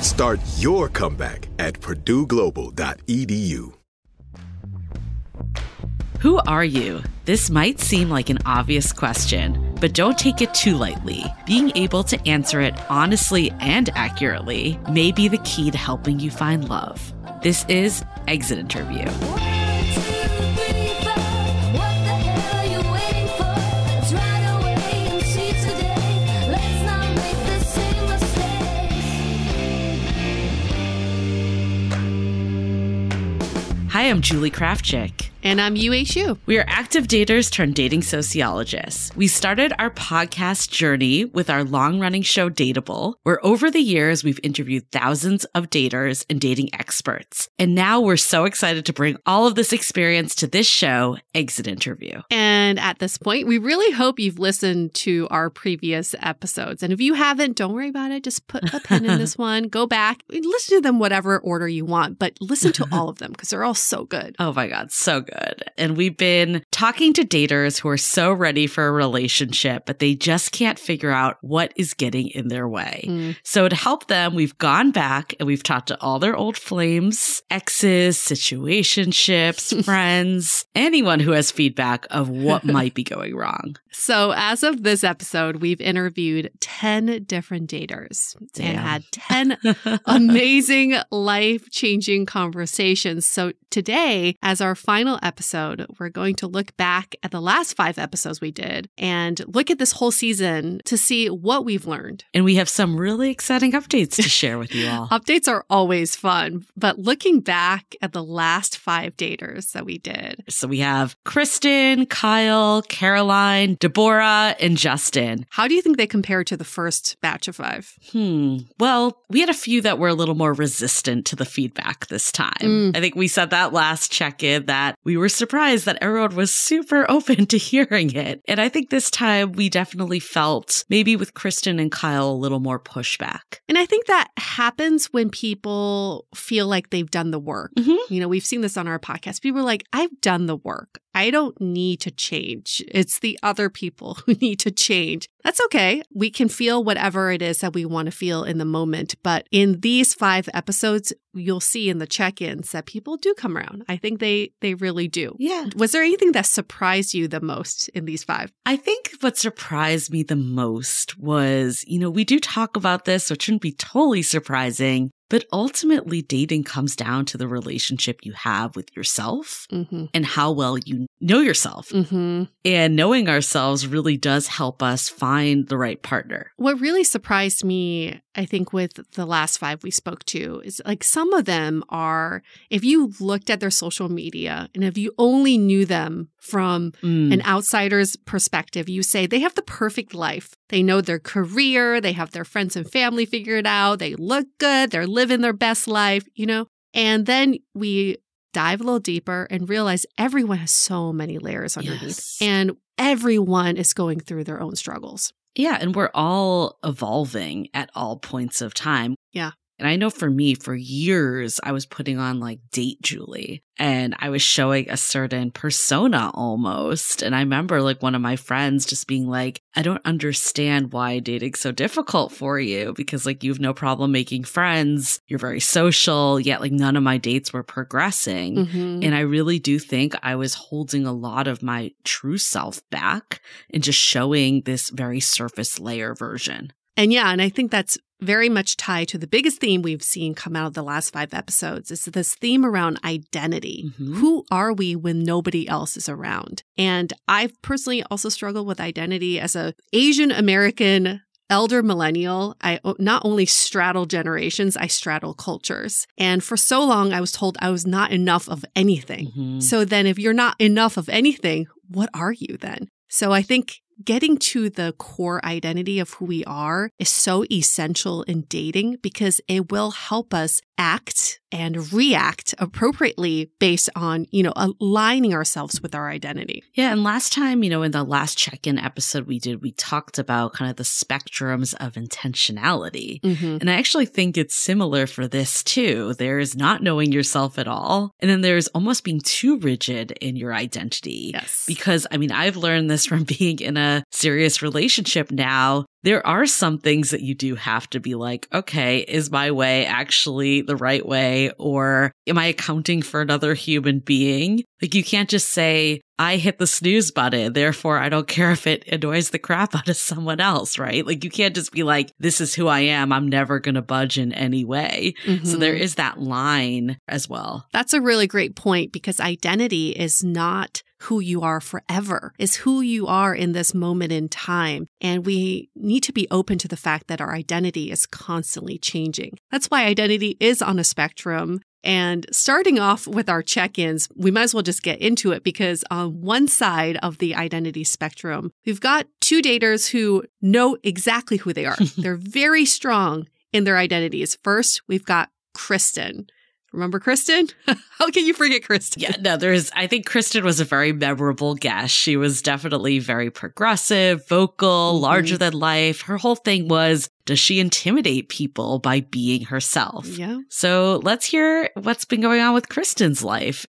Start your comeback at purdueglobal.edu. Who are you? This might seem like an obvious question, but don't take it too lightly. Being able to answer it honestly and accurately may be the key to helping you find love. This is Exit Interview. Hi, I'm Julie Krafchick. And I'm Xu. We are active daters turned dating sociologists. We started our podcast journey with our long running show Dateable, where over the years we've interviewed thousands of daters and dating experts. And now we're so excited to bring all of this experience to this show, Exit Interview. And at this point, we really hope you've listened to our previous episodes. And if you haven't, don't worry about it. Just put a pin in this one, go back, listen to them whatever order you want, but listen to all of them because they're all so good. Oh my God, so good. And we've been talking to daters who are so ready for a relationship, but they just can't figure out what is getting in their way. Mm. So to help them, we've gone back and we've talked to all their old flames, exes, situationships, friends, anyone who has feedback of what might be going wrong. So as of this episode, we've interviewed 10 different daters Damn. and had 10 amazing life changing conversations. So today, as our final episode, we're going to look back at the last five episodes we did and look at this whole season to see what we've learned. And we have some really exciting updates to share with you all. updates are always fun, but looking back at the last five daters that we did. So we have Kirstin, Kyle, Caroline, Deborah, and Justin. How do you think they compare to the first batch of five? Hmm. Well, we had a few that were a little more resistant to the feedback this time. Mm. I think we said that last check in that we were surprised that everyone was super open to hearing it. And I think this time we definitely felt maybe with Kirstin and Kyle a little more pushback. And I think that happens when people feel like they've done the work. Mm-hmm. You know, we've seen this on our podcast. People are like, I've done the work. I don't need to change. It's the other people who need to change. That's okay. We can feel whatever it is that we want to feel in the moment. But in these five episodes, you'll see in the check-ins that people do come around. I think they they really do. Yeah. Was there anything that surprised you the most in these five? I think what surprised me the most was, you know, we do talk about this, so it shouldn't be totally surprising. But ultimately, dating comes down to the relationship you have with yourself mm-hmm. and how well you know yourself. Mm-hmm. And knowing ourselves really does help us find the right partner. What really surprised me, I think, with the last five we spoke to is like some of them are, if you looked at their social media and if you only knew them from mm. an outsider's perspective, you say they have the perfect life. They know their career, they have their friends and family figured out, they look good, they're living their best life, you know? And then we dive a little deeper and realize everyone has so many layers underneath yes. and everyone is going through their own struggles. Yeah. And we're all evolving at all points of time. Yeah. And I know for me, for years, I was putting on like date Julie and I was showing a certain persona almost. And I remember like one of my friends just being like, I don't understand why dating's so difficult for you because like you have no problem making friends. You're very social, yet like none of my dates were progressing. Mm-hmm. And I really do think I was holding a lot of my true self back and just showing this very surface layer version. And yeah, and I think that's very much tied to the biggest theme we've seen come out of the last five episodes is this theme around identity. Mm-hmm. Who are we when nobody else is around? And I've personally also struggled with identity as a Asian American elder millennial, I not only straddle generations, I straddle cultures. And for so long, I was told I was not enough of anything. Mm-hmm. So then, if you're not enough of anything, what are you then? So I think getting to the core identity of who we are is so essential in dating because it will help us act and react appropriately based on, you know, aligning ourselves with our identity. Yeah. And last time, you know, in the last check in episode we did, we talked about kind of the spectrums of intentionality. Mm-hmm. And I actually think it's similar for this too. There's not knowing yourself at all. And then there's almost being too rigid in your identity. Yes. Because I mean, I've learned this from being in a serious relationship now there are some things that you do have to be like, okay, is my way actually the right way? Or am I accounting for another human being? Like, you can't just say, I hit the snooze button. Therefore, I don't care if it annoys the crap out of someone else, right? Like you can't just be like, this is who I am. I'm never going to budge in any way. Mm-hmm. So there is that line as well. That's a really great point because identity is not who you are forever, is who you are in this moment in time. And we need to be open to the fact that our identity is constantly changing. That's why identity is on a spectrum. And starting off with our check ins, we might as well just get into it because on one side of the identity spectrum, we've got two daters who know exactly who they are. They're very strong in their identities. First, we've got Kirstin. Remember Kirstin? How can you forget Kirstin? Yeah, no, there's, I think Kirstin was a very memorable guest. She was definitely very progressive, vocal, mm-hmm. larger than life. Her whole thing was, does she intimidate people by being herself? Yeah. So let's hear what's been going on with Kirstin's life.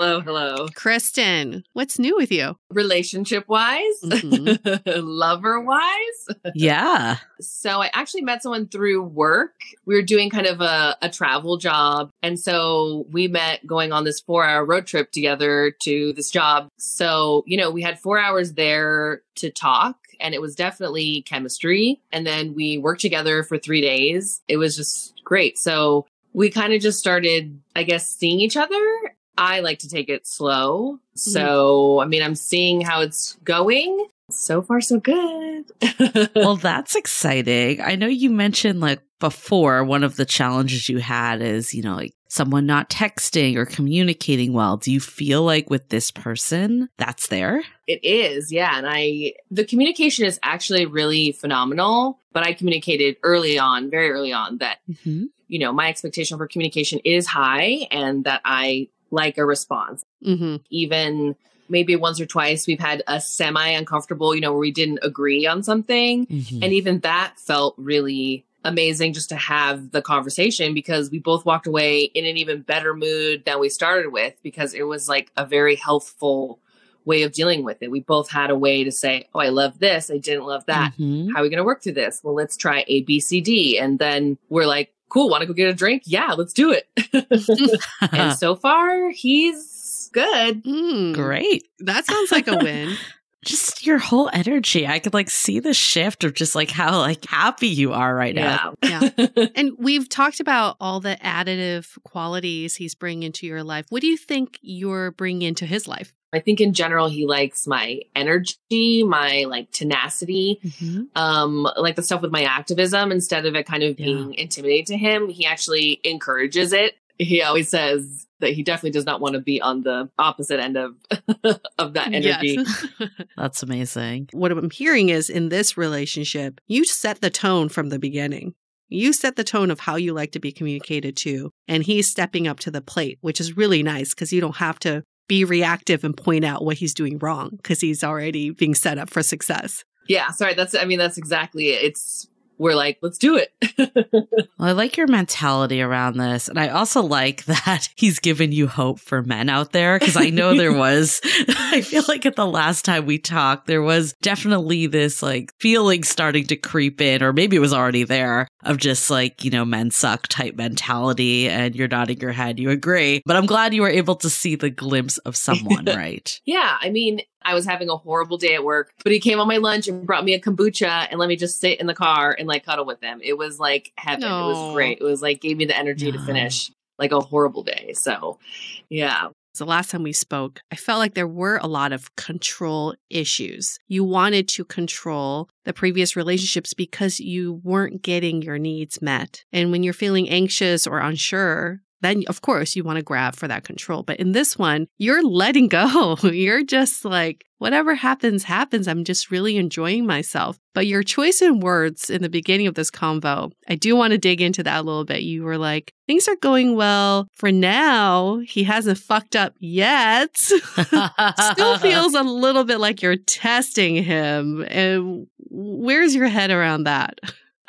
Hello, hello. Kirstin, what's new with you? Relationship wise, mm-hmm. lover wise. Yeah. so I actually met someone through work. We were doing kind of a, a travel job. And so we met going on this four hour road trip together to this job. So, you know, we had four hours there to talk and it was definitely chemistry. And then we worked together for three days. It was just great. So we kind of just started, I guess, seeing each other I like to take it slow. Mm-hmm. So, I mean, I'm seeing how it's going. So far, so good. well, that's exciting. I know you mentioned like before, one of the challenges you had is, you know, like someone not texting or communicating well. Do you feel like with this person that's there? It is, yeah. And I, the communication is actually really phenomenal, but I communicated early on, very early on that, mm-hmm. you know, my expectation for communication is high and that I like a response. Mm-hmm. Even maybe once or twice we've had a semi uncomfortable, you know, where we didn't agree on something. Mm-hmm. And even that felt really amazing just to have the conversation because we both walked away in an even better mood than we started with because it was like a very healthful way of dealing with it. We both had a way to say, Oh, I love this. I didn't love that. Mm-hmm. How are we going to work through this? Well, let's try A, B, C, D. And then we're like, cool, want to go get a drink? Yeah, let's do it. and so far, he's good. Mm, Great. That sounds like a win. just your whole energy. I could like see the shift of just like how like happy you are right now. Yeah. yeah. and we've talked about all the additive qualities he's bringing into your life. What do you think you're bringing into his life? I think in general he likes my energy, my like tenacity, mm-hmm. um, like the stuff with my activism. Instead of it kind of being yeah. intimidating to him, he actually encourages it. He always says that he definitely does not want to be on the opposite end of of that energy. Yes. That's amazing. What I'm hearing is in this relationship, you set the tone from the beginning. You set the tone of how you like to be communicated to, and he's stepping up to the plate, which is really nice because you don't have to be reactive and point out what he's doing wrong because he's already being set up for success. Yeah, sorry. That's, I mean, that's exactly it. It's we're like, let's do it. well, I like your mentality around this. And I also like that he's given you hope for men out there. Cause I know there was, I feel like at the last time we talked, there was definitely this like feeling starting to creep in, or maybe it was already there of just like, you know, men suck type mentality. And you're nodding your head. You agree. But I'm glad you were able to see the glimpse of someone, right? yeah. I mean, I was having a horrible day at work, but he came on my lunch and brought me a kombucha and let me just sit in the car and like cuddle with him. It was like heaven. No. It was great. It was like gave me the energy no. to finish like a horrible day. So, yeah. The last time we spoke, I felt like there were a lot of control issues. You wanted to control the previous relationships because you weren't getting your needs met. And when you're feeling anxious or unsure, then of course you want to grab for that control. But in this one, you're letting go. You're just like, whatever happens, happens. I'm just really enjoying myself. But your choice in words in the beginning of this convo, I do want to dig into that a little bit. You were like, things are going well for now. He hasn't fucked up yet. Still feels a little bit like you're testing him. And where's your head around that?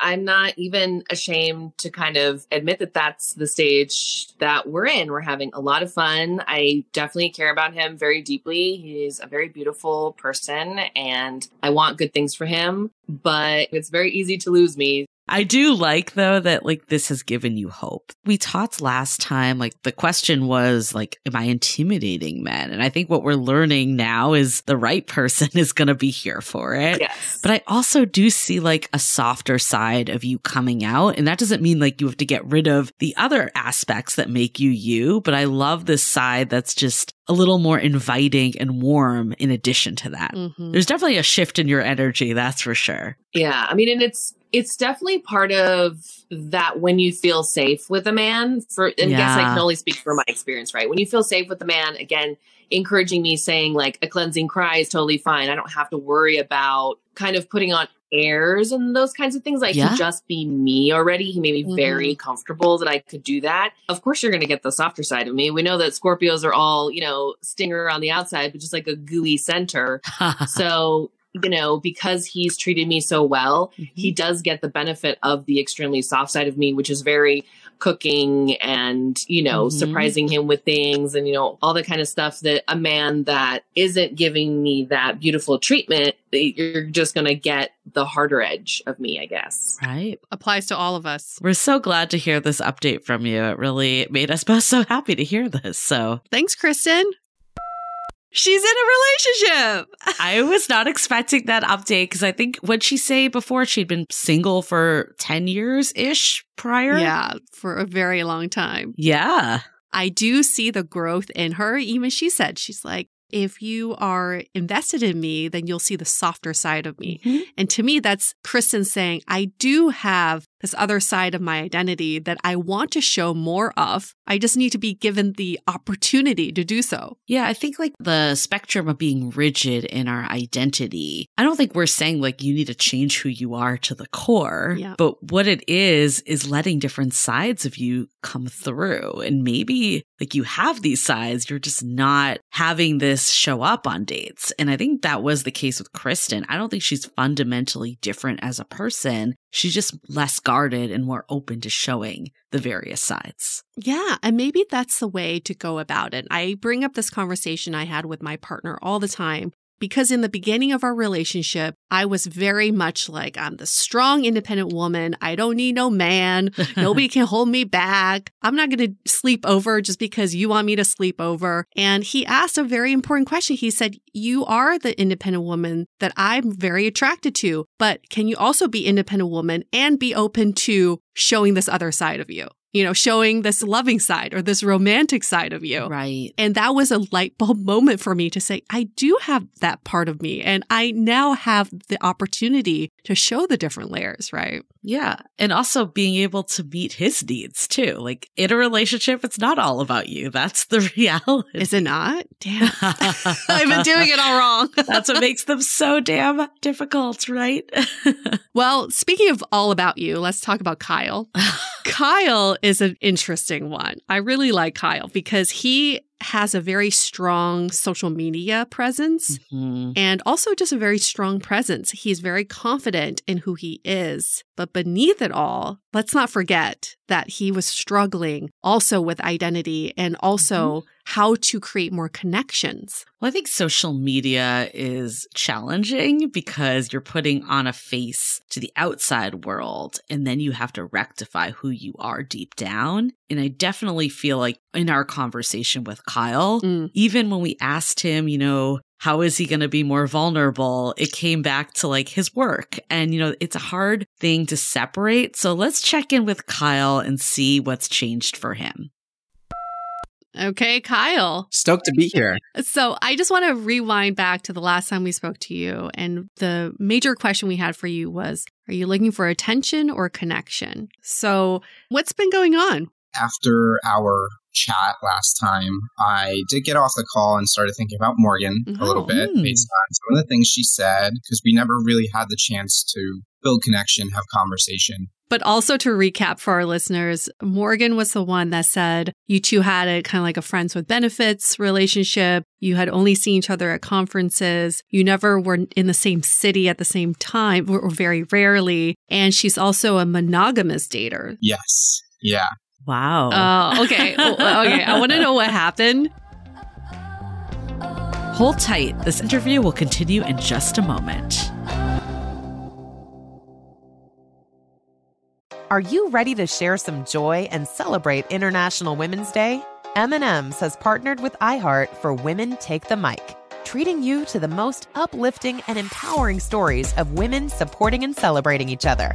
I'm not even ashamed to kind of admit that that's the stage that we're in. We're having a lot of fun. I definitely care about him very deeply. He's a very beautiful person and I want good things for him, but it's very easy to lose me. I do like though that like this has given you hope. We talked last time, like the question was like, am I intimidating men? And I think what we're learning now is the right person is going to be here for it. Yes. But I also do see like a softer side of you coming out. And that doesn't mean like you have to get rid of the other aspects that make you you. But I love this side that's just a little more inviting and warm in addition to that. Mm-hmm. There's definitely a shift in your energy, that's for sure. Yeah. I mean, and it's it's definitely part of that when you feel safe with a man for and yeah. guess I can only speak from my experience, right? When you feel safe with a man, again, encouraging me saying like a cleansing cry is totally fine. I don't have to worry about kind of putting on airs and those kinds of things. Like yeah. just be me already. He made me mm-hmm. very comfortable that I could do that. Of course, you're going to get the softer side of me. We know that Scorpios are all, you know, stinger on the outside, but just like a gooey center. so you know, because he's treated me so well, mm-hmm. he does get the benefit of the extremely soft side of me, which is very cooking and, you know, mm-hmm. surprising him with things and, you know, all the kind of stuff that a man that isn't giving me that beautiful treatment, you're just going to get the harder edge of me, I guess. Right. Applies to all of us. We're so glad to hear this update from you. It really made us both so happy to hear this. So thanks, Kirstin. She's in a relationship. I was not expecting that update because I think what she say before she'd been single for 10 years ish prior. Yeah, for a very long time. Yeah. I do see the growth in her. Even she said, she's like, if you are invested in me, then you'll see the softer side of me. Mm-hmm. And to me, that's Kirstin saying, I do have this other side of my identity that I want to show more of. I just need to be given the opportunity to do so. Yeah, I think like the spectrum of being rigid in our identity, I don't think we're saying like you need to change who you are to the core. Yeah. But what it is, is letting different sides of you come through. And maybe like you have these sides, you're just not having this show up on dates. And I think that was the case with Kirstin. I don't think she's fundamentally different as a person. She's just less guarded and more open to showing the various sides. Yeah. And maybe that's the way to go about it. I bring up this conversation I had with my partner all the time because in the beginning of our relationship, I was very much like, I'm the strong, independent woman. I don't need no man. Nobody can hold me back. I'm not going to sleep over just because you want me to sleep over. And he asked a very important question. He said, You are the independent woman that I'm very attracted to, but can you also be independent woman and be open to showing this other side of you? You know, showing this loving side or this romantic side of you. Right. And that was a light bulb moment for me to say, I do have that part of me. And I now have the opportunity to show the different layers, right? Yeah. And also being able to meet his needs too. Like in a relationship, it's not all about you. That's the reality. Is it not? Damn. I've been doing it all wrong. That's what makes them so damn difficult, right? well, speaking of all about you, let's talk about Kyle. Kyle is an interesting one. I really like Kyle because he has a very strong social media presence mm-hmm. and also just a very strong presence. He's very confident in who he is. But beneath it all, let's not forget that he was struggling also with identity and also mm-hmm. how to create more connections. Well, I think social media is challenging because you're putting on a face to the outside world and then you have to rectify who you are deep down. And I definitely feel like in our conversation with Kyle, mm. even when we asked him, you know, how is he going to be more vulnerable? It came back to like his work. And, you know, it's a hard thing to separate. So let's check in with Kyle and see what's changed for him. Okay, Kyle. Stoked to be here. So, I just want to rewind back to the last time we spoke to you. And the major question we had for you was Are you looking for attention or connection? So, what's been going on? After our chat last time, I did get off the call and started thinking about Morgan oh, a little bit mm. based on some of the things she said, because we never really had the chance to build connection, have conversation. But also to recap for our listeners, Morgan was the one that said you two had a kind of like a friends with benefits relationship. You had only seen each other at conferences. You never were in the same city at the same time or very rarely. And she's also a monogamous dater. Yes. Yeah. Wow. Oh, okay. Uh, okay. I want to know what happened. Hold tight. This interview will continue in just a moment. Are you ready to share some joy and celebrate International Women's Day? M&M's has partnered with iHeart for Women Take the Mic treating you to the most uplifting and empowering stories of women supporting and celebrating each other.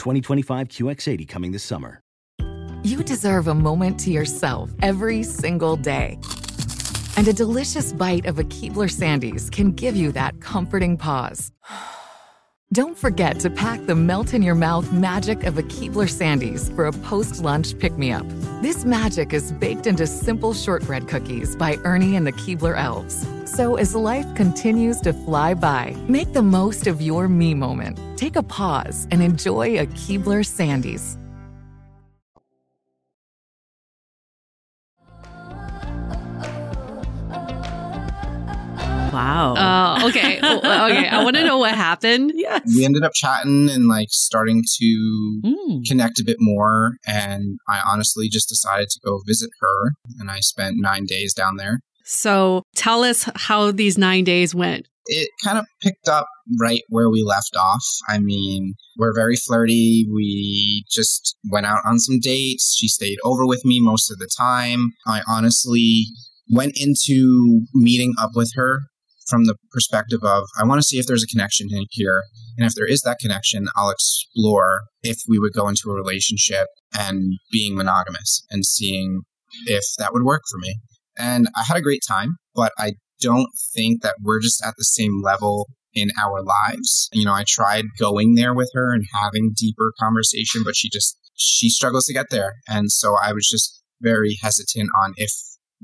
2025 QX80 coming this summer. You deserve a moment to yourself every single day. And a delicious bite of a Keebler Sandies can give you that comforting pause. Don't forget to pack the melt in your mouth magic of a Keebler Sandies for a post lunch pick me up. This magic is baked into simple shortbread cookies by Ernie and the Keebler Elves. So as life continues to fly by, make the most of your me moment. Take a pause and enjoy a Keebler Sandies. Wow. Oh, okay. okay. I want to know what happened. Yes. We ended up chatting and like starting to mm. connect a bit more. And I honestly just decided to go visit her. And I spent nine days down there. So tell us how these nine days went. It kind of picked up right where we left off. I mean, we're very flirty. We just went out on some dates. She stayed over with me most of the time. I honestly went into meeting up with her from the perspective of I want to see if there's a connection here. And if there is that connection, I'll explore if we would go into a relationship and being monogamous and seeing if that would work for me. and I had a great time, but I don't think that we're just at the same level in our lives. You know, I tried going there with her and having deeper conversation, but she just she struggles to get there. And so I was just very hesitant on if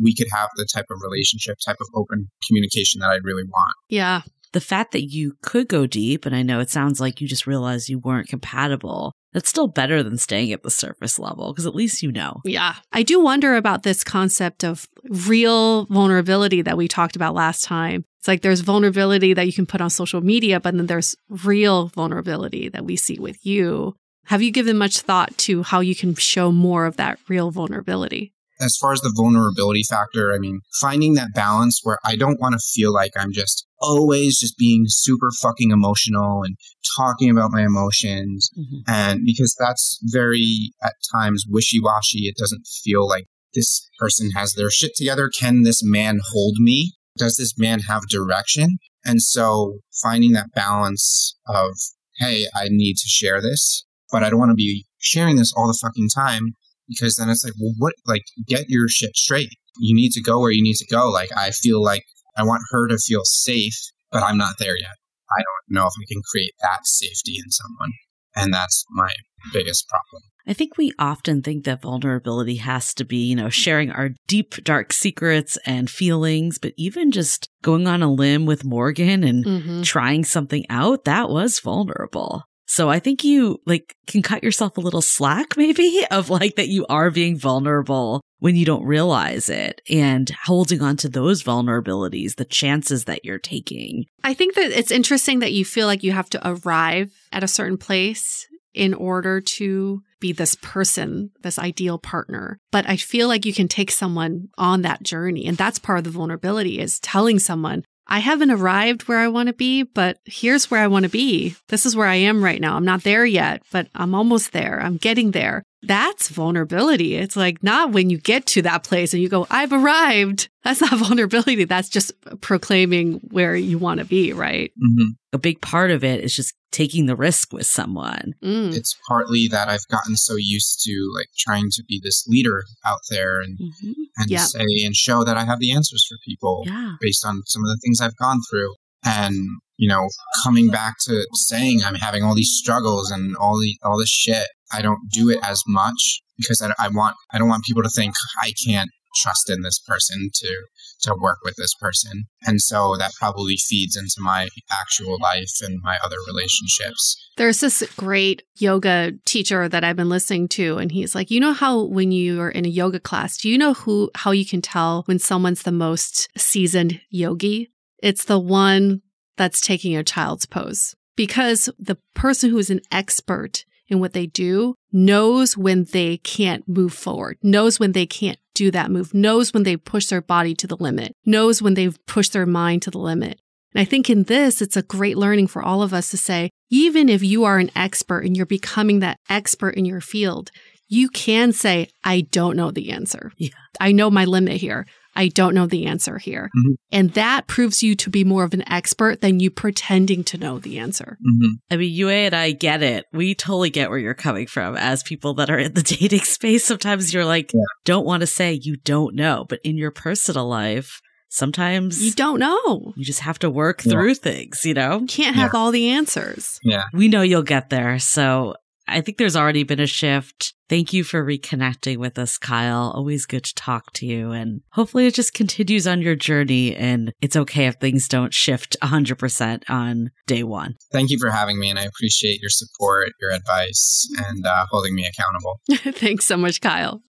we could have the type of relationship, type of open communication that I really want. Yeah. The fact that you could go deep, and I know it sounds like you just realized you weren't compatible, that's still better than staying at the surface level because at least you know. Yeah. I do wonder about this concept of real vulnerability that we talked about last time. It's like there's vulnerability that you can put on social media, but then there's real vulnerability that we see with you. Have you given much thought to how you can show more of that real vulnerability? As far as the vulnerability factor, I mean, finding that balance where I don't want to feel like I'm just always just being super fucking emotional and talking about my emotions. Mm-hmm. And because that's very, at times, wishy washy, it doesn't feel like this person has their shit together. Can this man hold me? Does this man have direction? And so finding that balance of, hey, I need to share this, but I don't want to be sharing this all the fucking time because then it's like, well, what, like, get your shit straight. You need to go where you need to go. Like, I feel like I want her to feel safe, but I'm not there yet. I don't know if I can create that safety in someone. And that's my biggest problem. I think we often think that vulnerability has to be, you know, sharing our deep, dark secrets and feelings, but even just going on a limb with Morgan and mm-hmm. trying something out, that was vulnerable. So I think you like can cut yourself a little slack maybe of like that you are being vulnerable when you don't realize it and holding on to those vulnerabilities, the chances that you're taking. I think that it's interesting that you feel like you have to arrive at a certain place in order to be this person, this ideal partner. But I feel like you can take someone on that journey. And that's part of the vulnerability is telling someone, I haven't arrived where I want to be, but here's where I want to be. This is where I am right now. I'm not there yet, but I'm almost there. I'm getting there. That's vulnerability. It's like not when you get to that place and you go, I've arrived. That's not vulnerability. That's just proclaiming where you want to be, right? Mm-hmm. A big part of it is just taking the risk with someone. Mm. It's partly that I've gotten so used to like trying to be this leader out there and mm-hmm. and yep. say and show that I have the answers for people yeah. based on some of the things I've gone through. And you know, coming back to saying I'm having all these struggles and all the all this shit, I don't do it as much because I, I want I don't want people to think I can't trust in this person to to work with this person. And so that probably feeds into my actual life and my other relationships. There's this great yoga teacher that I've been listening to and he's like, "You know how when you are in a yoga class, do you know who how you can tell when someone's the most seasoned yogi? It's the one that's taking a child's pose." Because the person who is an expert in what they do knows when they can't move forward, knows when they can't do that move, knows when they push their body to the limit, knows when they've pushed their mind to the limit. And I think in this, it's a great learning for all of us to say, even if you are an expert and you're becoming that expert in your field, you can say, I don't know the answer. Yeah. I know my limit here. I don't know the answer here. Mm-hmm. And that proves you to be more of an expert than you pretending to know the answer. Mm-hmm. I mean, Yue and I get it. We totally get where you're coming from as people that are in the dating space. Sometimes you're like, yeah. don't want to say you don't know, but in your personal life, sometimes you don't know. You just have to work yeah. through things, you know? Can't have yeah. all the answers. Yeah. We know you'll get there. So I think there's already been a shift. Thank you for reconnecting with us, Kyle. Always good to talk to you. And hopefully it just continues on your journey and it's okay if things don't shift 100% on day one. Thank you for having me. And I appreciate your support, your advice, and uh, holding me accountable. Thanks so much, Kyle.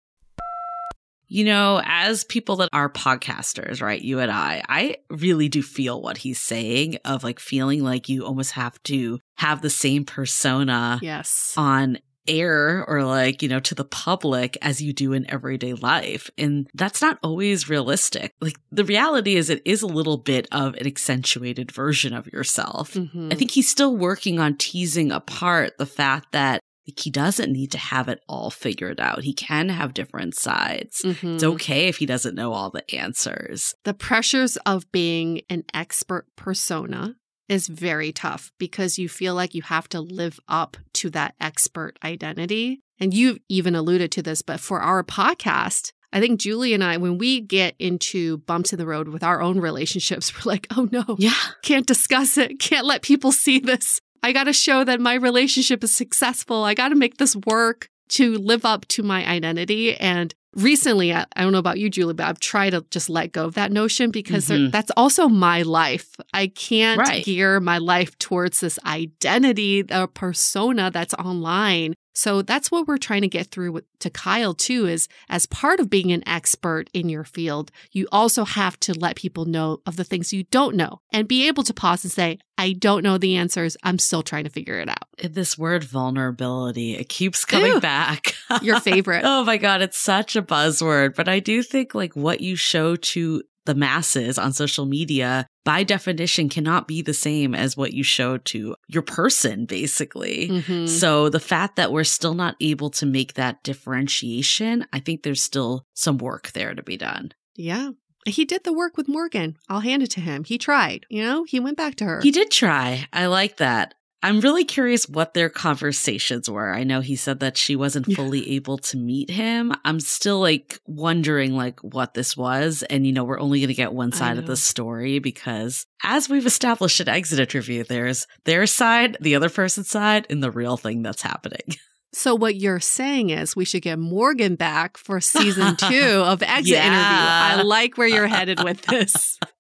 You know, as people that are podcasters, right? You and I, I really do feel what he's saying of like feeling like you almost have to have the same persona yes. on air or like, you know, to the public as you do in everyday life. And that's not always realistic. Like the reality is it is a little bit of an accentuated version of yourself. Mm-hmm. I think he's still working on teasing apart the fact that he doesn't need to have it all figured out. He can have different sides. Mm-hmm. It's okay if he doesn't know all the answers. The pressures of being an expert persona is very tough because you feel like you have to live up to that expert identity. And you've even alluded to this, but for our podcast, I think Julie and I, when we get into bumps in the road with our own relationships, we're like, oh no, Yeah. can't discuss it, can't let people see this. I got to show that my relationship is successful. I got to make this work to live up to my identity. And recently, I, I don't know about you, Julie, but I've tried to just let go of that notion because Mhm. that's also my life. I can't Right. gear my life towards this identity, a persona that's online. So that's what we're trying to get through with, to Kyle too is as part of being an expert in your field, you also have to let people know of the things you don't know and be able to pause and say, I don't know the answers. I'm still trying to figure it out. This word vulnerability, it keeps coming Ew. back. Your favorite. oh my God, it's such a buzzword. But I do think like what you show to the masses on social media by definition cannot be the same as what you show to your person, basically. Mhm. So the fact that we're still not able to make that differentiation, I think there's still some work there to be done. Yeah. He did the work with Morgan. I'll hand it to him. He tried, you know, he went back to her. He did try. I like that. I'm really curious what their conversations were. I know he said that she wasn't Yeah. fully able to meet him. I'm still like wondering like what this was. And you know, we're only going to get one side of the story because as we've established at Exit Interview, there's their side, the other person's side, and the real thing that's happening. So what you're saying is we should get Morgan back for season two of Exit Yeah. Interview. I like where you're headed with this.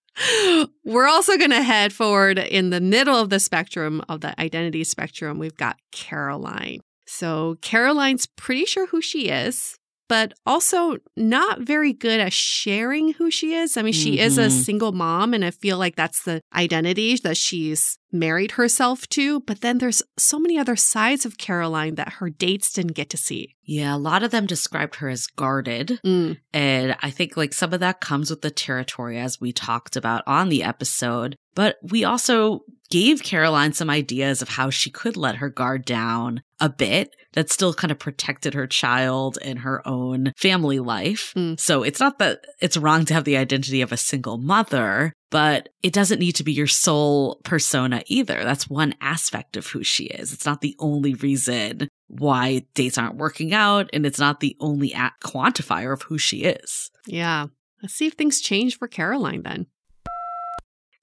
We're also going to head forward in the middle of the spectrum of the identity spectrum. We've got Caroline. So Caroline's pretty sure who she is, but also not very good at sharing who she is. I mean, she is a Mhm. single mom, and I feel like that's the identity that she's married herself to. But then there's so many other sides of Caroline that her dates didn't get to see. yeah, a lot of them described her as guarded. Mm, And I think like some of that comes with the territory as we talked about on the episode. But we also gave Caroline some ideas of how she could let her guard down a bit that still kind of protected her child and her own family life. Mm. So it's not that it's wrong to have the identity of a single mother, but it doesn't need to be your sole persona either. That's one aspect of who she is. It's not the only reason why dates aren't working out, and it's not the only quantifier of who she is. yeah. Let's see if things change for Caroline then.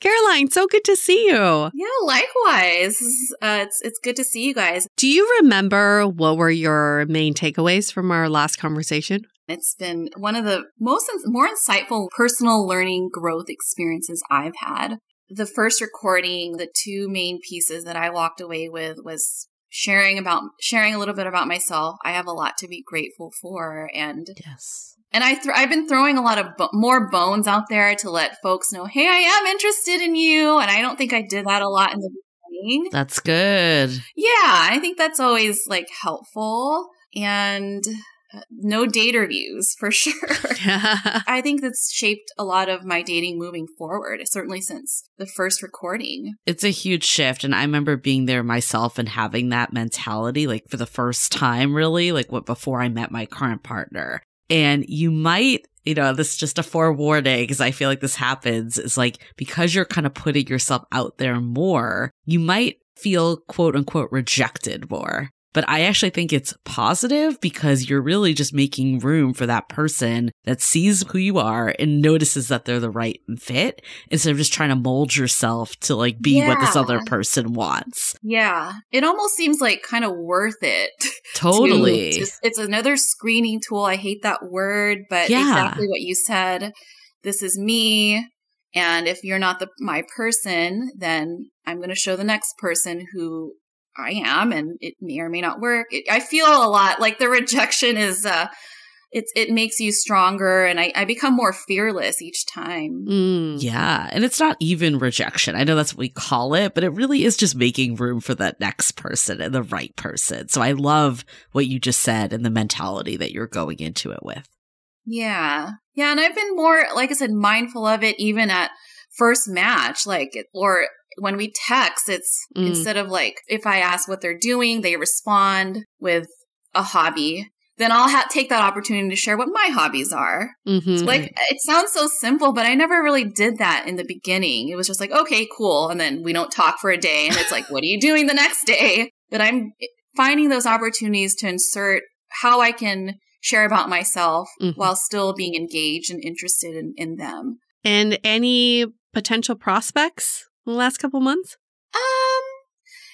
Caroline, so good to see you. Yeah, likewise. Uh, it's it's good to see you guys. Do you remember what were your main takeaways from our last conversation? It's been one of the most more insightful personal learning growth experiences I've had. The first recording, the two main pieces that I walked away with was sharing about sharing a little bit about myself. I have a lot to be grateful for, and Yes. And I th- I've been throwing a lot of bo- more bones out there to let folks know, hey, I am interested in you, and I don't think I did that a lot in the beginning. That's good. Yeah, I think that's always like helpful and uh, no date reviews for sure. I think that's shaped a lot of my dating moving forward, certainly since the first recording. It's a huge shift. And I remember being there myself and having that mentality, like for the first time, really, like what before I met my current partner. And you might, you know, this is just a forewarning because I feel like this happens. Is like because you're kind of putting yourself out there more, you might feel quote unquote rejected more. But I actually think it's positive because you're really just making room for that person that sees who you are and notices that they're the right fit instead of just trying to mold yourself to like be what this other person wants. Yeah, it almost seems like kind of worth it. to- Totally. just- it's another screening tool. I hate that word, but Yeah. exactly what you said. This is me. And if you're not the my person, then I'm going to show the next person who I am, and it may or may not work. It, I feel a lot like the rejection is, uh, it's it makes you stronger, and I, I become more fearless each time. Mm. Yeah. And it's not even rejection. I know that's what we call it, but it really is just making room for that next person and the right person. So I love what you just said and the mentality that you're going into it with. Yeah. Yeah. And I've been more, like I said, mindful of it even at first match, like, or when we text, it's Mm. instead of like, if I ask what they're doing, they respond with a hobby. Then I'll ha- take that opportunity to share what my hobbies are. Mhm. Like, it sounds so simple, but I never really did that in the beginning. It was just like, okay, cool. And then we don't talk for a day. And it's like, what are you doing the next day? But I'm finding those opportunities to insert how I can share about myself mm-hmm. while still being engaged and interested in, in them. And any potential prospects the last couple months? Um,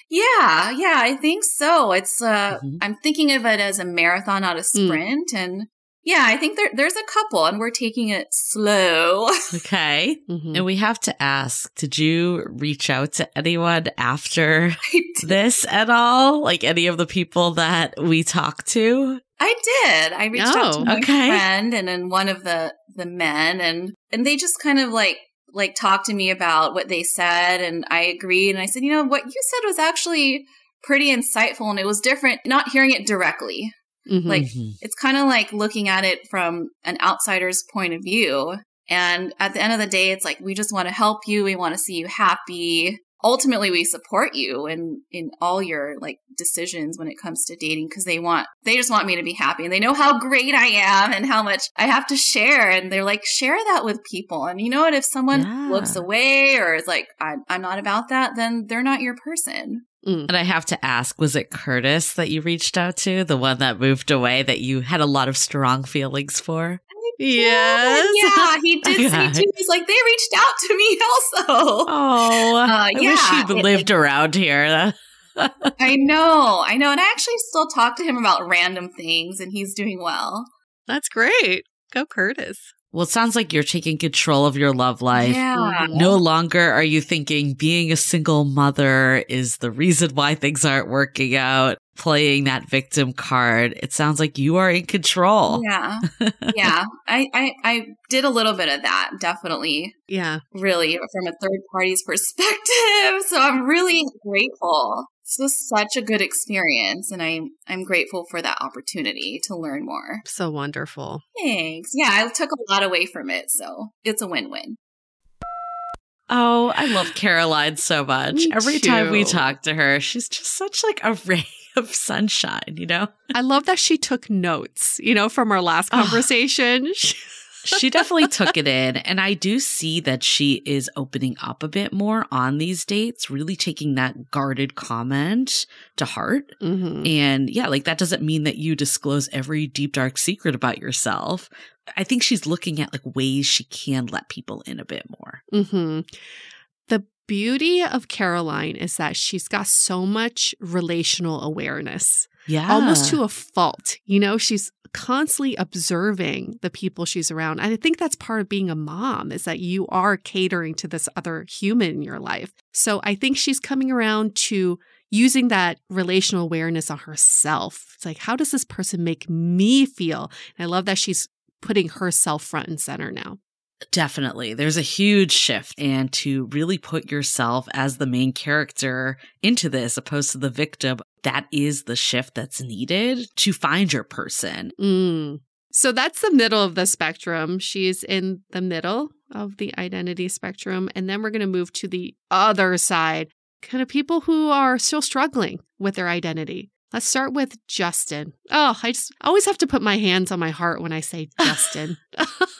yeah, yeah, I think so. It's uh mm-hmm. I'm thinking of it as a marathon, not a mm. sprint. Mm. And yeah, I think there, there's a couple and we're taking it slow. Okay. Mm-hmm. And we have to ask, did you reach out to anyone after this at all? Like any of the people that we talked to? I did. I reached oh, out to oh, my okay. friend and then one of the the men and and they just kind of like like talked to me about what they said and I agreed and I said, "You know, what you said was actually pretty insightful and it was different not hearing it directly." Mm-hmm. Like mm-hmm. it's kind of like looking at it from an outsider's point of view. And at the end of the day, it's like we just want to help you. We want to see you happy ultimately we support you in in all your like decisions when it comes to dating because they want they just want me to be happy and they know how great I am and how much I have to share and they're like share that with people and you know what if someone yeah. looks away or is like I'm, I'm not about that then they're not your person Mm. And I have to ask, was it Curtis that you reached out to, the one that moved away that you had a lot of strong feelings for? Yes. Yeah, he did say too. He's like, they reached out to me also. Oh, uh, I yeah. wish he'd lived like, around here. I know, I know. And I actually still talk to him about random things, and he's doing well. That's great. Go, Curtis. Well, it sounds like you're taking control of your love life. Yeah. No longer are you thinking being a single mother is the reason why things aren't working out, playing that victim card. It sounds like you are in control. Yeah. Yeah. I, I, I did a little bit of that, definitely. Yeah. Really, from a third party's perspective. So I'm really grateful this was such a good experience and I'm I'm grateful for that opportunity to learn more. So wonderful. Thanks. Yeah, I took a lot away from it, so it's a win-win. Oh, I love Caroline so much. Me Every too. time we talk to her, she's just such like a ray of sunshine, you know? I love that she took notes, you know, from our last conversation. She definitely took it in. And I do see that she is opening up a bit more on these dates, really taking that guarded comment to heart. Mm-hmm. And yeah, like that doesn't mean that you disclose every deep, dark secret about yourself. I think she's looking at like ways she can let people in a bit more. Mm-hmm. The beauty of Caroline is that she's got so much relational awareness. Yeah. Almost to a fault. You know, she's constantly observing the people she's around. And I think that's part of being a mom is that you are catering to this other human in your life. So I think she's coming around to using that relational awareness on herself. It's like, how does this person make me feel? And I love that she's putting herself front and center now. Definitely. There's a huge shift and to really put yourself as the main character into this opposed to the victim, that is the shift that's needed to find your person. Mm. So that's the middle of the spectrum. She's in the middle of the identity spectrum. And then we're going to move to the other side, kind of people who are still struggling with their identity. Let's start with Justin. Oh, I just always have to put my hands on my heart when I say Justin.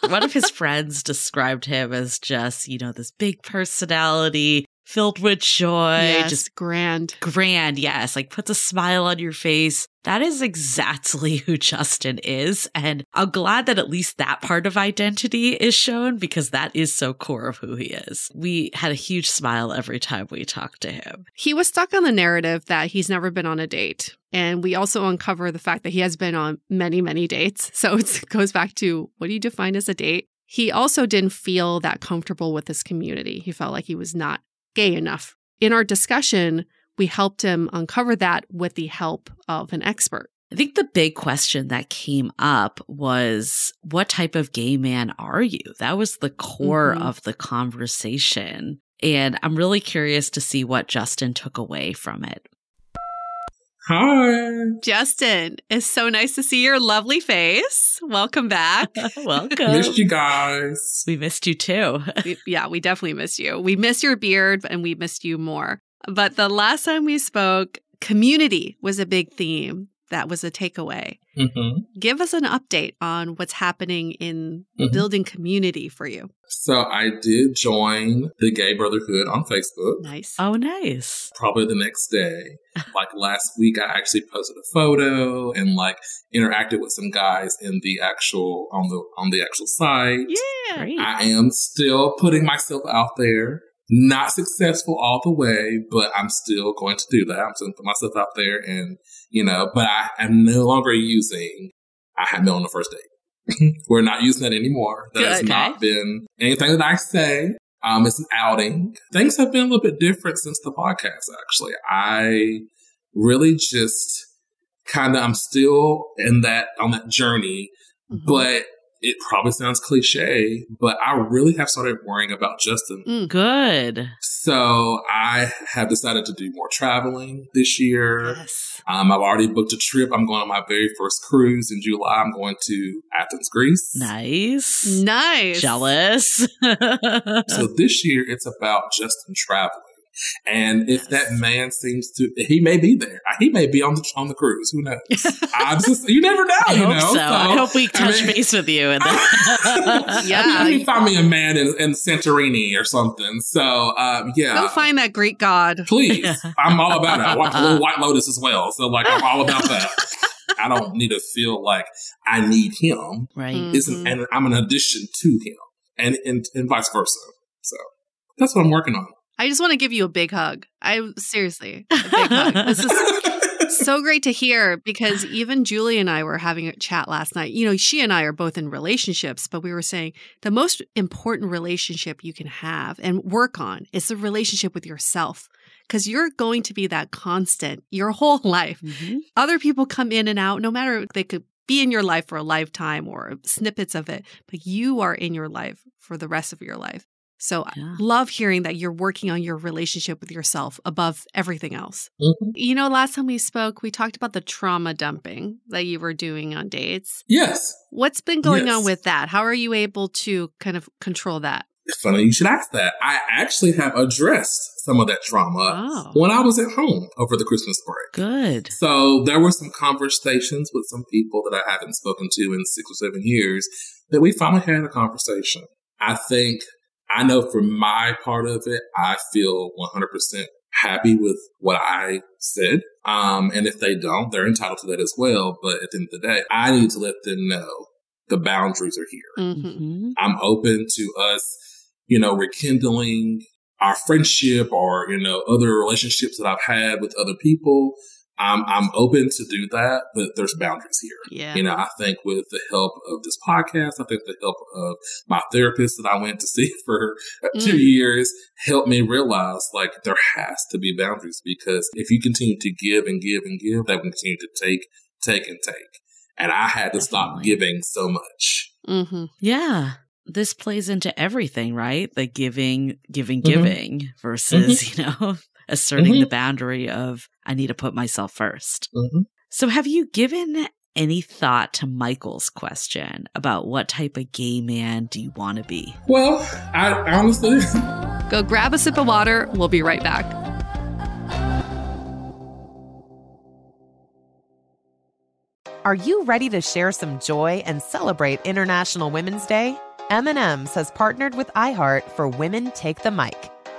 One of his friends described him as just, you know, this big personality, filled with joy, yes, just grand. Grand, yes. Like puts a smile on your face. That is exactly who Justin is. And I'm glad that at least that part of identity is shown because that is so core of who he is. We had a huge smile every time we talked to him. He was stuck on the narrative that he's never been on a date. And we also uncover the fact that he has been on many, many dates. So it goes back to what do you define as a date? He also didn't feel that comfortable with his community. He felt like he was not gay enough. In our discussion, we helped him uncover that with the help of an expert. I think the big question that came up was what type of gay man are you? That was the core mm-hmm. of the conversation. And I'm really curious to see what Justin took away from it. Hi. Justin, it's so nice to see your lovely face. Welcome back. Welcome. We missed you guys. We missed you too. we, yeah, we definitely missed you. We miss your beard and we missed you more. But the last time we spoke, community was a big theme. That was a takeaway. Mm-hmm. Give us an update on what's happening in Mhm. building community for you. So I did join the Gay Brotherhood on Facebook. Nice. Oh, nice. Probably the next day. Like last week, I actually posted a photo and like interacted with some guys in the actual on the on the actual site. Yeah. Great. I am still putting myself out there. Not successful all the way, but I'm still going to do that. I'm still going to put myself out there and, you know, but I am no longer using, I had met on the first date. We're not using that anymore. That has okay. not been anything that I say. Um, it's an outing. Things have been a little bit different since the podcast, actually. I really just kind of, I'm still in that, on that journey Mhm. but it probably sounds cliche, but I really have started worrying about Justin. Mm. Good. So I have decided to do more traveling this year. Yes. Um, I've already booked a trip. I'm going on my very first cruise in July. I'm going to Athens, Greece. Nice. Nice. Jealous. So this year it's about Justin traveling. And if that man seems to, he may be there. He may be on the on the cruise. Who knows? I'm just, you never know. I you hope know? so. I hope we I touch mean- base with you. And Yeah. Let me find me a man in, in Santorini or something. So, um, yeah. Go find that Greek god. Please. I'm all about it. I watch a little White Lotus as well. So, like, I'm all about that. I don't need to feel like I need him. right. Mm. Isn't and I'm an addition to him, and and, and vice versa. So that's what I'm working on. I just want to give you a big hug. I seriously, a big hug. This is so great to hear because even Julie and I were having a chat last night. You know, she and I are both in relationships, but we were saying the most important relationship you can have and work on is the relationship with yourself because you're going to be that constant your whole life. Mhm. Other people come in and out, no matter they could be in your life for a lifetime or snippets of it, but you are in your life for the rest of your life. So I Yeah. love hearing that you're working on your relationship with yourself above everything else. Mhm. You know, last time we spoke, we talked about the trauma dumping that you were doing on dates. Yes. What's been going on with that? How are you able to kind of control that? Funny you should ask that. I actually have addressed some of that trauma Oh. when I was at home over the Christmas break. Good. So there were some conversations with some people that I haven't spoken to in six or seven years that we finally had a conversation. I think I know for my part of it, I feel 100% happy with what I said. Um, and if they don't, they're entitled to that as well. But at the end of the day, I need to let them know the boundaries are here. Mhm. Mhm. I'm open to us, you know, rekindling our friendship or, you know, other relationships that I've had with other people. I'm, I'm open to do that, but there's boundaries here. Yeah. You know, I think with the help of this podcast, I think the help of my therapist that I went to see for two Mm. years helped me realize like there has to be boundaries because if you continue to give and give and give, they will continue to take, take and take. And I had to stop giving so much. hmm Yeah. This plays into everything, right? The giving, giving, Mhm. giving versus, you know, asserting the Mhm. boundary of I need to put myself 1st Mhm. So have you given any thought to Michael's question about what type of gay man do you want to be? Well, I honestly, Go grab a sip of water. We'll be right back. Are you ready to share some joy and celebrate International Women's Day? M&M's has partnered with iHeart for Women Take the Mic,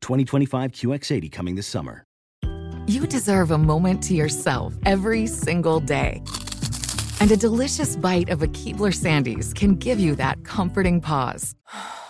2025 QX80 coming this summer. You deserve a moment to yourself every single day. And a delicious bite of a Keebler Sandies can give you that comforting pause.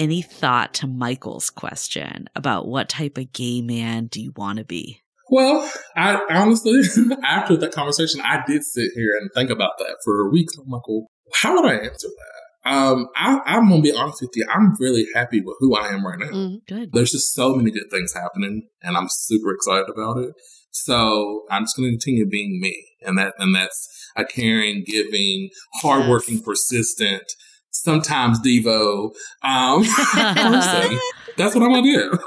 any thought to Michael's question about what type of gay man do you want to be? Well, I honestly, after that conversation, I did sit here and think about that for a week. I'm like, well, how would I answer that? Um, I, am gonna be honest with you. I'm really happy with who I am right now. Mm, good. There's just so many good things happening, and I'm super excited about it. So I'm just gonna continue being me, and that and that's a caring, giving, hardworking, yes. persistent, sometimes Devo um, person. That's what I'm gonna do.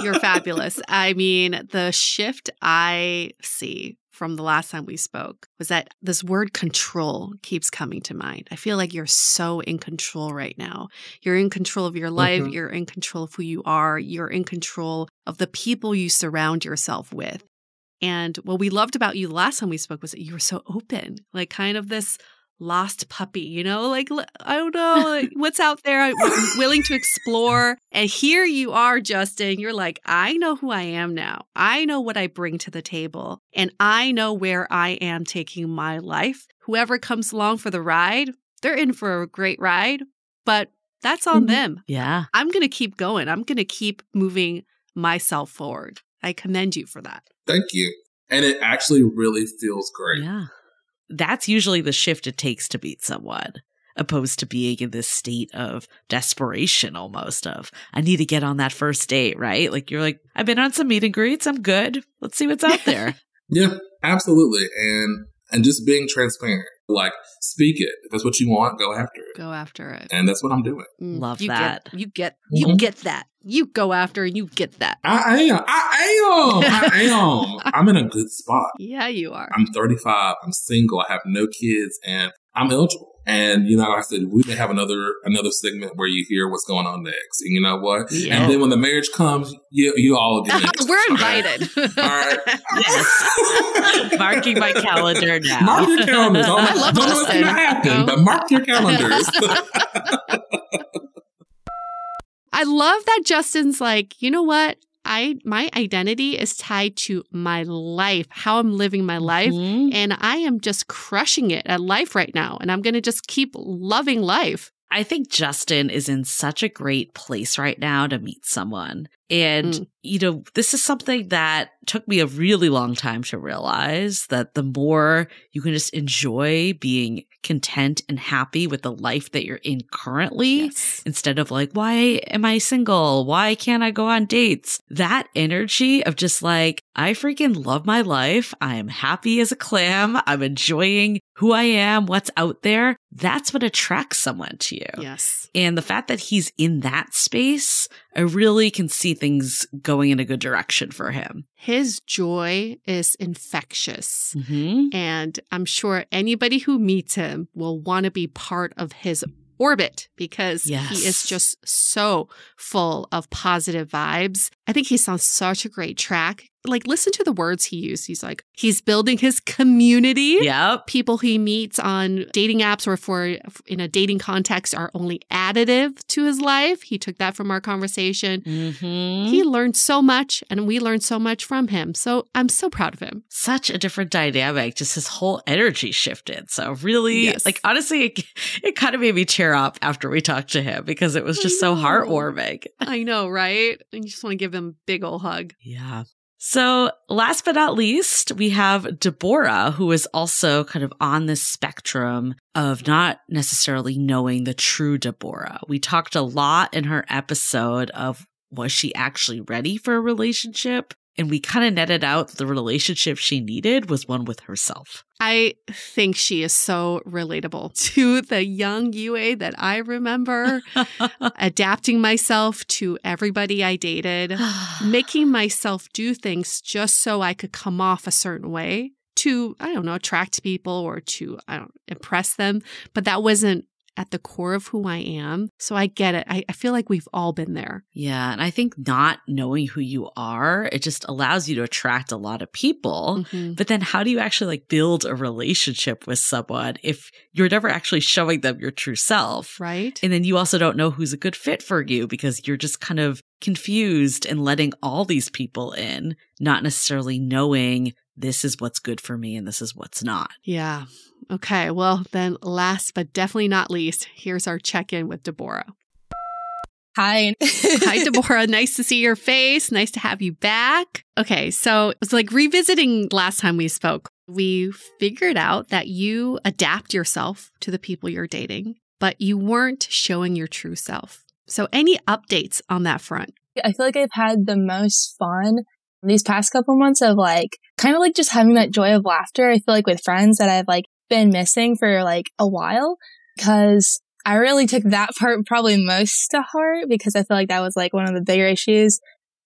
You're fabulous. I mean, the shift I see from the last time we spoke was that this word control keeps coming to mind. I feel like you're so in control right now. You're in control of your life, mm-hmm. you're in control of who you are, you're in control of the people you surround yourself with. And what we loved about you the last time we spoke was that you were so open, like kind of this lost puppy, you know, like, I don't know like, what's out there. I'm willing to explore. And here you are, Justin. You're like, I know who I am now. I know what I bring to the table, and I know where I am taking my life. Whoever comes along for the ride, they're in for a great ride, but that's on mm-hmm. them. Yeah. I'm going to keep going. I'm going to keep moving myself forward. I commend you for that. Thank you. And it actually really feels great. Yeah that's usually the shift it takes to beat someone opposed to being in this state of desperation almost of I need to get on that first date, right? Like you're like, I've been on some meet and greets, I'm good. Let's see what's out there. yeah, absolutely. And and just being transparent. Like speak it. If that's what you want, go after it. Go after it. And that's what I'm doing. Mm, Love you that. Get, you get you mm-hmm. get that. You go after and you get that. I am. I am. I am. I'm in a good spot. Yeah, you are. I'm 35. I'm single. I have no kids and I'm eligible. And you know, I said we may have another another segment where you hear what's going on next. And you know what? Yeah. And then when the marriage comes, you you all get it. We're invited. All right. yes. Marking my calendar now. Mark your calendars. I, love don't know what's going to happen, but mark your calendars. I love that Justin's like, you know what? I my identity is tied to my life, how I'm living my life, mm-hmm. and I am just crushing it at life right now and I'm going to just keep loving life. I think Justin is in such a great place right now to meet someone. And, mm. you know, this is something that took me a really long time to realize that the more you can just enjoy being content and happy with the life that you're in currently yes. instead of like, why am I single? Why can't I go on dates? That energy of just like, I freaking love my life. I am happy as a clam. I'm enjoying who I am, what's out there. That's what attracts someone to you. Yes. And the fact that he's in that space, I really can see things going in a good direction for him. His joy is infectious. Mm-hmm. And I'm sure anybody who meets him will want to be part of his orbit because yes. he is just so full of positive vibes. I think he's on such a great track like listen to the words he used. He's like, he's building his community. Yep. People he meets on dating apps or for in a dating context are only additive to his life. He took that from our conversation. Mm-hmm. He learned so much and we learned so much from him. So I'm so proud of him. Such a different dynamic. Just his whole energy shifted. So really, Yes. like honestly, it, it kind of made me cheer up after we talked to him because it was just so heartwarming. I know, right? And you just want to give him a big old hug. Yeah. So, last but not least, we have Deborah, who is also kind of on this spectrum of not necessarily knowing the true Deborah. We talked a lot in her episode of was she actually ready for a relationship? And we kind of netted out the relationship she needed was one with herself. I think she is so relatable to the young Yue that I remember, adapting myself to everybody I dated, making myself do things just so I could come off a certain way to, I don't know, attract people or to, I don't impress them. But that wasn't at the core of who I am. So I get it. I, I feel like we've all been there. Yeah. And I think not knowing who you are, it just allows you to attract a lot of people. Mhm. But then how do you actually like build a relationship with someone if you're never actually showing them your true self? Right? And then you also don't know who's a good fit for you because you're just kind of confused and letting all these people in, not necessarily knowing this is what's good for me and this is what's not. Yeah. Okay. Well, then last but definitely not least, here's our check in with Deborah. Hi. Hi, Deborah. Nice to see your face. Nice to have you back. Okay. So it's like revisiting last time we spoke. We figured out that you adapt yourself to the people you're dating, but you weren't showing your true self. So, any updates on that front? I feel like I've had the most fun these past couple months of like kind of like just having that joy of laughter. I feel like with friends that I've like been missing for like a while because I really took that part probably most to heart because I feel like that was like one of the bigger issues.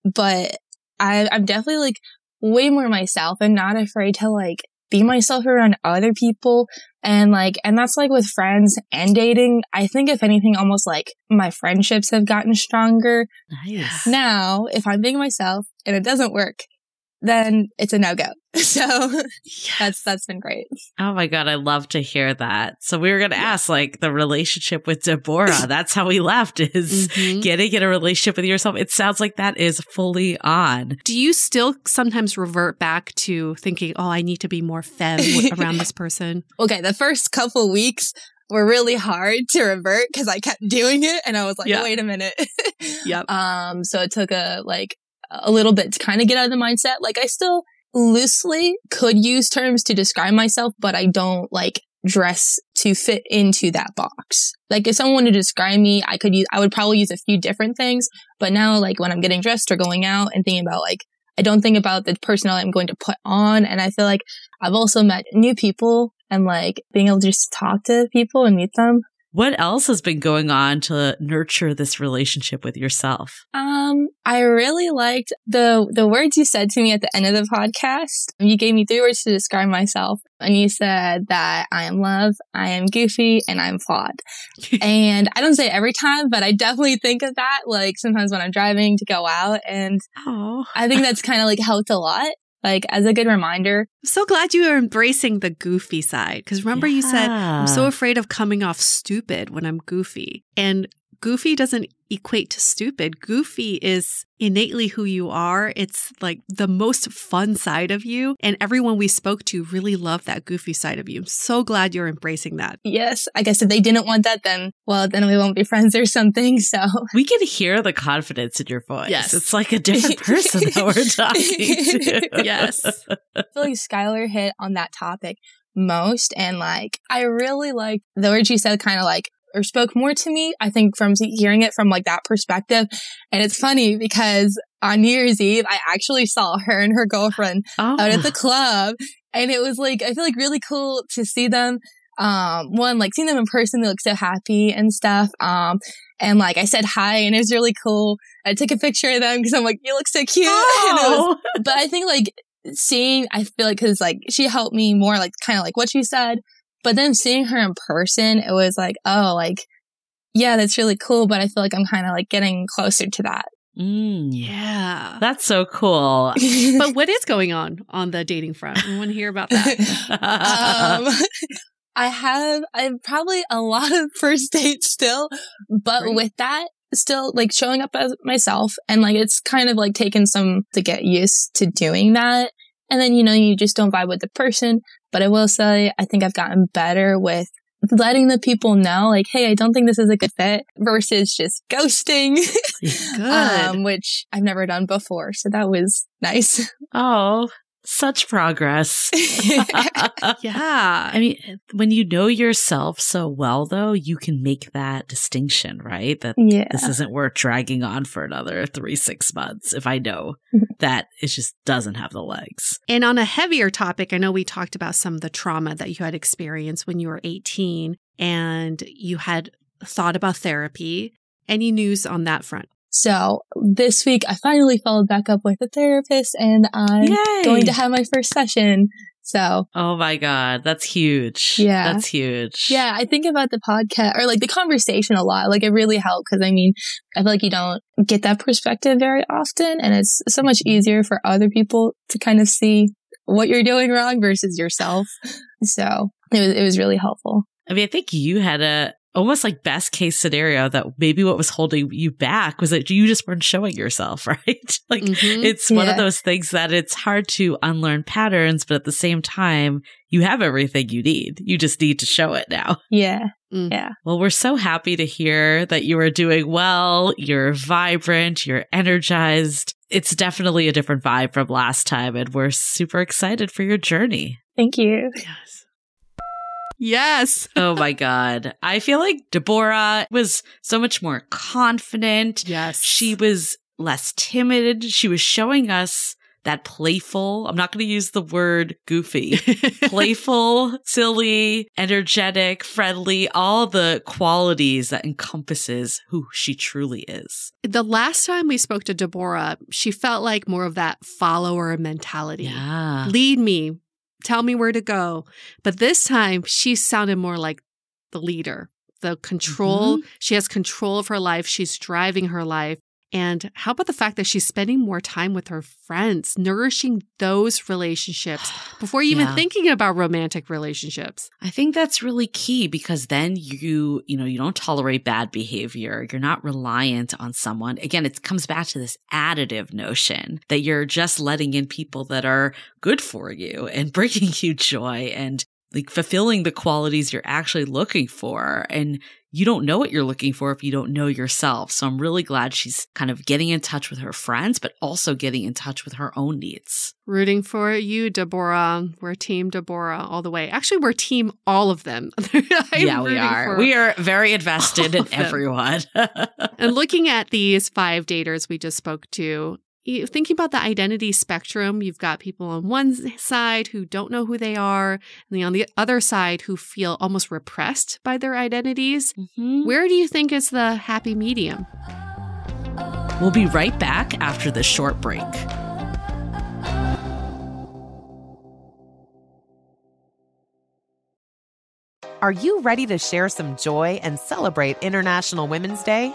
But I, I'm definitely like way more myself and not afraid to like be myself around other people. And like, and that's like with friends and dating. I think if anything, almost like my friendships have gotten stronger Nice. now, if I'm being myself and it doesn't work, then it's a no go. So that's that's been great. Oh my God, I love to hear that. So we were going to ask like the relationship with Deborah. That's how we left is Mhm. getting in a relationship with yourself. It sounds like that is fully on. Do you still sometimes revert back to thinking, oh, I need to be more femme around this person? Okay, the first couple weeks were really hard to revert because I kept doing it and I was like, Yeah. wait a minute. Yep. Um, so it took a like a little bit to kind of get out of the mindset. Like I still loosely could use terms to describe myself, but I don't like dress to fit into that box. Like if someone wanted to describe me, I could use, I would probably use a few different things. But now like when I'm getting dressed or going out and thinking about like, I don't think about the personality I'm going to put on. And I feel like I've also met new people and like being able to just talk to people and meet them. What else has been going on to nurture this relationship with yourself? Um, I really liked the the words you said to me at the end of the podcast. You gave me three words to describe myself, and you said that I am love, I am goofy, and I'm flawed. and I don't say it every time, but I definitely think of that like sometimes when I'm driving to go out, and Oh, I think that's kind of like helped a lot. Like as a good reminder. I'm so glad you are embracing the goofy side. Because remember, you said, I'm so afraid of coming off stupid when I'm goofy. And goofy doesn't equate to stupid. Goofy is innately who you are. It's like the most fun side of you. And everyone we spoke to really loved that goofy side of you. I'm so glad you're embracing that. Yes, I guess if they didn't want that, then well, then we won't be friends or something. So we can hear the confidence in your voice. Yes. It's like a different person that we're talking to. Yes. I feel like Skylar hit on that topic most. And like, I really liked the words she said kind of like, or spoke more to me, I think from hearing it from like that perspective. And it's funny because on New Year's Eve, I actually saw her and her girlfriend Oh. out at the club. And it was like, I feel like really cool to see them. Um, one, like seeing them in person, they look so happy and stuff. Um, and like I said hi and it was really cool. I took a picture of them because I'm like, you look so cute. It was Oh. but I think like seeing, I feel like, cause like she helped me more, like kind of like what she said. But then seeing her in person, it was like, oh, like, yeah, that's really cool. But I feel like I'm kind of like getting closer to that Mm, Yeah. That's so cool. but what is going on on the dating front? I want to hear about that. um, I have I have probably a lot of first dates still, but Great. with that, still like showing up as myself and like it's kind of like taken some to get used to doing that. And then you know you just don't vibe with the person. But I will say I think I've gotten better with letting the people know like, hey, I don't think this is a good fit versus just ghosting. Um, which I've never done before. So that was nice. oh, such progress. yeah. I mean, when you know yourself so well, though, you can make that distinction, right? That Yeah. this isn't worth dragging on for another three, six months if I know that it just doesn't have the legs. And on a heavier topic, I know we talked about some of the trauma that you had experienced when you were 18 and you had thought about therapy. Any news on that front? So this week I finally followed back up with a therapist and I'm Yay! going to have my first session. So Oh my God. That's huge. Yeah. That's huge. yeah, I think about the podcast or like the conversation a lot. Like it really helped because I mean, I feel like you don't get that perspective very often and it's so much easier for other people to kind of see what you're doing wrong versus yourself. So it was, it was really helpful. I mean, I think you had a almost like best case scenario that maybe what was holding you back was that you just weren't showing yourself, right? like Mhm. it's one of those things that it's hard to unlearn patterns, but at the same time, you have everything you need. You just need to show it now. Yeah. Mm. Yeah. Well, we're so happy to hear that you are doing well. You're vibrant. You're energized. It's definitely a different vibe from last time, and we're super excited for your journey. Thank you. Yes. Yes. oh my God. I feel like Deborah was so much more confident. Yes. She was less timid. She was showing us that playful, I'm not going to use the word goofy, playful, silly, energetic, friendly, all the qualities that encompasses who she truly is. the last time we spoke to Deborah, she felt like more of that follower mentality. Yeah. Lead me, tell me where to go. But this time, she sounded more like the leader, the control. Mm-hmm. She has control of her life. She's driving her life. And how about the fact that she's spending more time with her friends, nourishing those relationships before you Yeah. even thinking about romantic relationships? I think that's really key because then you, you know, you don't tolerate bad behavior. You're not reliant on someone. Again, it comes back to this additive notion that you're just letting in people that are good for you and bringing you joy and like fulfilling the qualities you're actually looking for. And you don't know what you're looking for if you don't know yourself. So I'm really glad she's kind of getting in touch with her friends, but also getting in touch with her own needs. Rooting for you, Deborah. We're team Deborah all the way. Actually, we're team all of them. Yeah, we are. We are very invested in everyone. and looking at these five daters we just spoke to, you- thinking about the identity spectrum, you've got people on one side who don't know who they are, and then on the other side who feel almost repressed by their identities. Mhm. Where do you think is the happy medium? We'll be right back after this short break. Are you ready to share some joy and celebrate International Women's Day?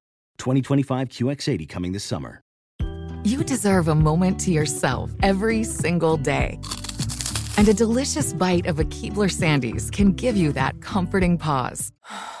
2025 QX80 coming this summer. You deserve a moment to yourself every single day. And a delicious bite of a Keebler Sandies can give you that comforting pause.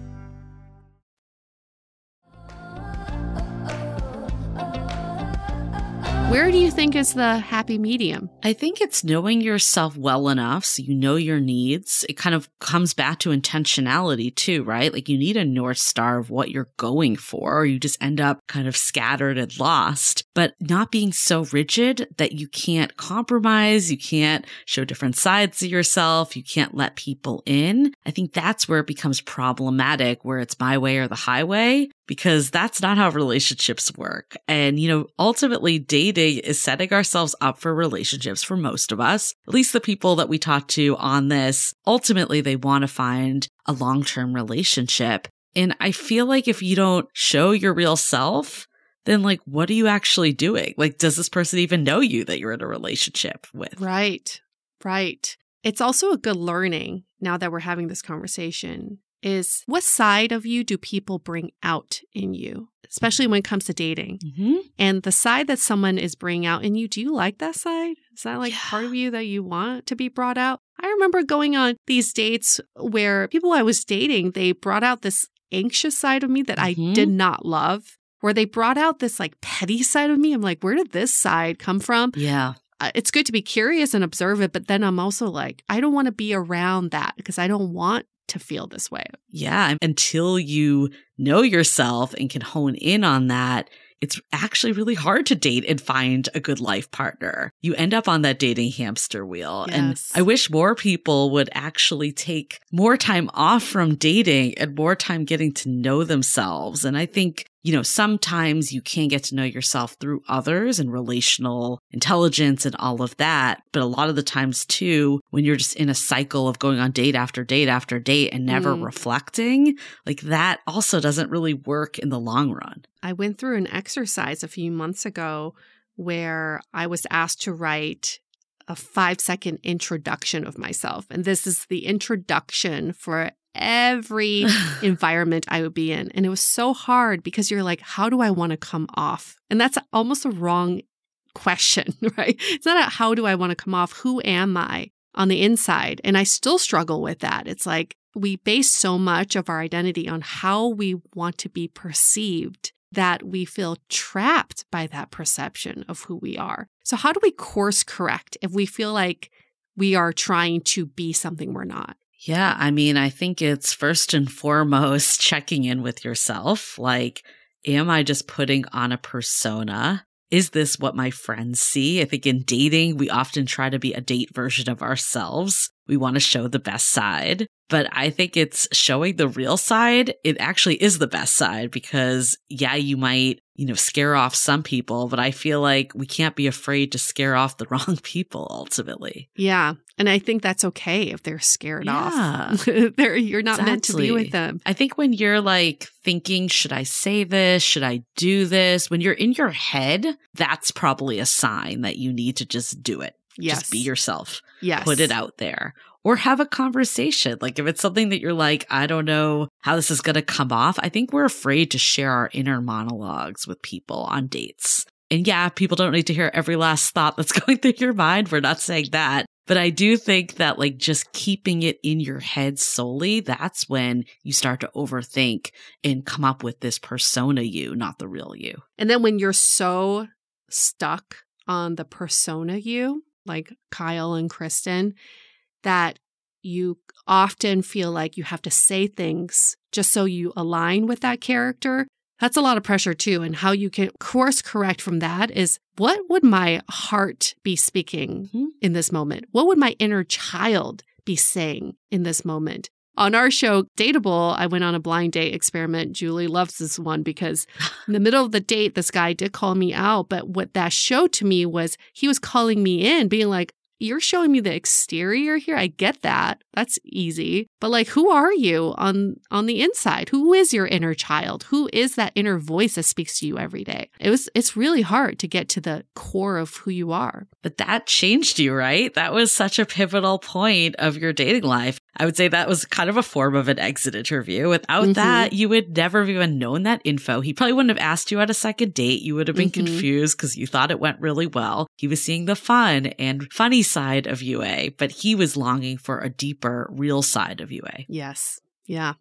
Where do you think is the happy medium? I think it's knowing yourself well enough so you know your needs. It kind of comes back to intentionality too, right? Like you need a North Star of what you're going for, or you just end up kind of scattered and lost, but not being so rigid that you can't compromise, you can't show different sides of yourself, you can't let people in. I think that's where it becomes problematic, where it's my way or the highway because that's not how relationships work. And, you know, ultimately dating is setting ourselves up for relationships for most of us, at least the people that we talk to on this. Ultimately, they want to find a long term relationship. And I feel like if you don't show your real self, then like, what are you actually doing? Like, does this person even know you that you're in a relationship with? Right. Right. It's also a good learning now that we're having this conversation is what side of you do people bring out in you, especially when it comes to dating? Mm-hmm. And the side that someone is bringing out in you, do you like that side? Is that like Yeah. part of you that you want to be brought out? I remember going on these dates where people I was dating, they brought out this anxious side of me that I Mhm. did not love. Where they brought out this like petty side of me. I'm like, where did this side come from? Yeah. uh, it's good to be curious and observe it, but then I'm also like, I don't want to be around that because I don't want to feel this way. Yeah. Until you know yourself and can hone in on that, it's actually really hard to date and find a good life partner. You end up on that dating hamster wheel. And I wish more people would actually take more time off from dating and more time getting to know themselves. And I think, you know, sometimes you can get to know yourself through others and relational intelligence and all of that. But a lot of the times too, when you're just in a cycle of going on date after date after date and never Mm. reflecting, like that also doesn't really work in the long run. I went through an exercise a few months ago where I was asked to write a five second introduction of myself. And this is the introduction for every environment I would be in. And it was so hard because you're like, how do I want to come off? And that's almost a wrong question, right? It's not a how do I want to come off? Who am I on the inside? And I still struggle with that. It's like we base so much of our identity on how we want to be perceived that we feel trapped by that perception of who we are. So, how do we course correct if we feel like we are trying to be something we're not? Yeah, I mean, I think it's first and foremost checking in with yourself. Like, am I just putting on a persona? Is this what my friends see? I think in dating, we often try to be a date version of ourselves. We want to show the best side. But I think it's showing the real side. It actually is the best side because, yeah, you might, you know, scare off some people, but I feel like we can't be afraid to scare off the wrong people ultimately. Yeah. And I think that's okay if they're scared off. Yeah. they're, you're not meant to be with them. I think when you're like thinking, should I say this? Should I do this? When you're in your head, that's probably a sign that you need to just do it. Yes. Just be yourself. Yes. Put it out there. Or have a conversation. Like if it's something that you're like, I don't know how this is going to come off. I think we're afraid to share our inner monologues with people on dates. And yeah, people don't need to hear every last thought that's going through your mind. We're not saying that. But I do think that like just keeping it in your head solely, that's when you start to overthink and come up with this persona you, not the real you. And then when you're so stuck on the persona you, like Kyle and Kirstin, that you often feel like you have to say things just so you align with that character. That's a lot of pressure too. And how you can course correct from that is what would my heart be speaking mm-hmm. in this moment? What would my inner child be saying in this moment? On our show, Dateable, I went on a blind date experiment. Julie loves this one because in the middle of the date, this guy did call me out. But what that showed to me was he was calling me in, being like, you're showing me the exterior here. I get that. That's easy. But like who are you on on the inside? Who is your inner child? Who is that inner voice that speaks to you every day? It was it's really hard to get to the core of who you are. But that changed you, right? That was such a pivotal point of your dating life. I would say that was kind of a form of an exit interview. Without mm-hmm. that, you would never have even known that info. He probably wouldn't have asked you at a second date. You would have been mm-hmm. confused because you thought it went really well. He was seeing the fun and funny side of Yue, but he was longing for a deeper, real side of Yue. Yes. Yeah.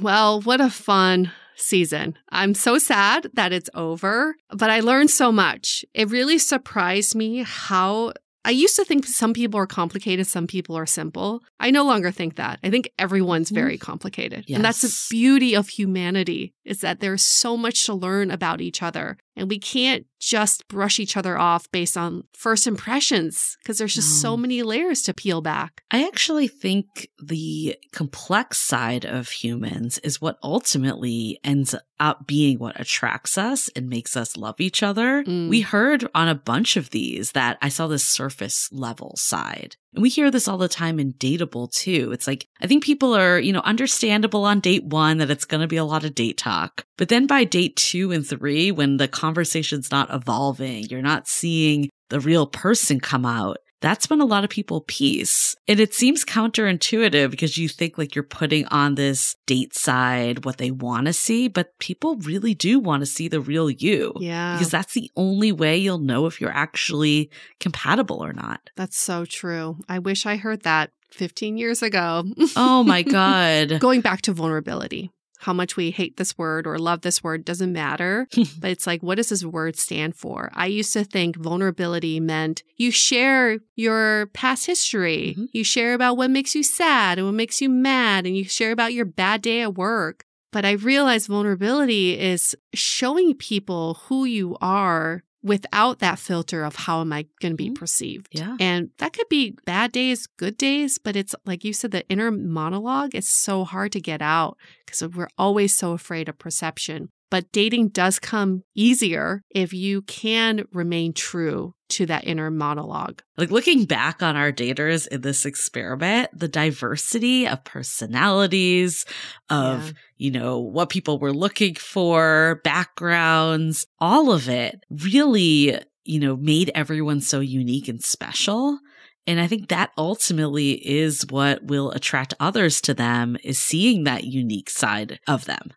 Well, what a fun season. I'm so sad that it's over, but I learned so much. It really surprised me how I used to think some people are complicated, some people are simple. I no longer think that. I think everyone's mm-hmm. very complicated. Yes. And that's the beauty of humanity is that there's so much to learn about each other. And we can't just brush each other off based on first impressions because there's just no. so many layers to peel back. I actually think the complex side of humans is what ultimately ends up being what attracts us and makes us love each other. Mm. We heard on a bunch of these that I saw this surface level side. And we hear this all the time in dateable too. It's like, I think people are, you know, understandable on date one that it's going to be a lot of date talk. But then by date two and three, when the conversation's not evolving, you're not seeing the real person come out, that's when a lot of people peace. And it seems counterintuitive because you think like you're putting on this date side what they want to see, but people really do want to see the real you. Yeah. Because that's the only way you'll know if you're actually compatible or not. That's so true. I wish I heard that 15 years ago. oh my God. Going back to vulnerability how much we hate this word or love this word doesn't matter. but it's like, what does this word stand for? I used to think vulnerability meant you share your past history, mm-hmm. you share about what makes you sad and what makes you mad, and you share about your bad day at work. But I realized vulnerability is showing people who you are without that filter of how am I going to be mm-hmm. perceived. Yeah. And that could be bad days, good days, but it's like you said, the inner monologue is so hard to get out because we're always so afraid of perception. But dating does come easier if you can remain true to that inner monologue. Like looking back on our daters in this experiment, the diversity of personalities, of, yeah. you know, what people were looking for, backgrounds, all of it really, you know, made everyone so unique and special. And I think that ultimately is what will attract others to them is seeing that unique side of them.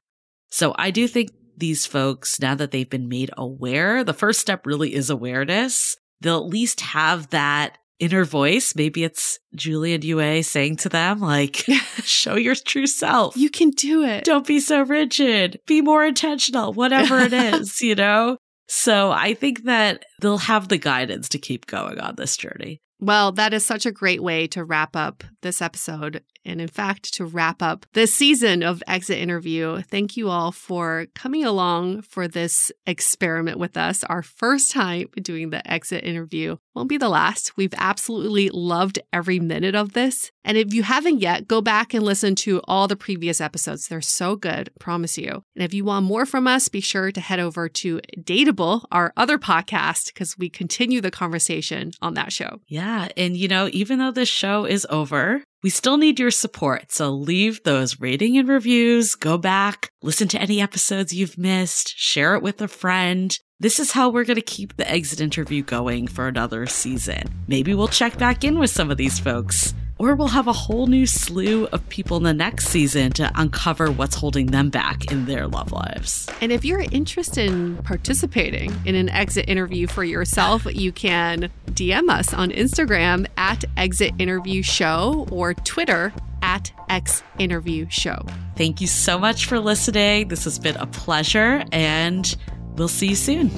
So I do think these folks, now that they've been made aware, the first step really is awareness. They'll at least have that inner voice. Maybe it's Julia Due saying to them, like, show your true self. You can do it. Don't be so rigid. Be more intentional, whatever it is, you know? So I think that they'll have the guidance to keep going on this journey. Well, that is such a great way to wrap up this episode and in fact, to wrap up this season of Exit Interview, thank you all for coming along for this experiment with us. Our first time doing the Exit Interview won't be the last. We've absolutely loved every minute of this. And if you haven't yet, go back and listen to all the previous episodes. They're so good, promise you. And if you want more from us, be sure to head over to Dateable, our other podcast, because we continue the conversation on that show. Yeah. And, you know, even though this show is over, we still need your support, so leave those rating and reviews, go back, listen to any episodes you've missed, share it with a friend. This is how we're going to keep the exit interview going for another season. Maybe we'll check back in with some of these folks. Or we'll have a whole new slew of people in the next season to uncover what's holding them back in their love lives. And if you're interested in participating in an exit interview for yourself, you can DM us on Instagram at Exit Interview Show or Twitter at Ex Interview Show. Thank you so much for listening. This has been a pleasure, and we'll see you soon.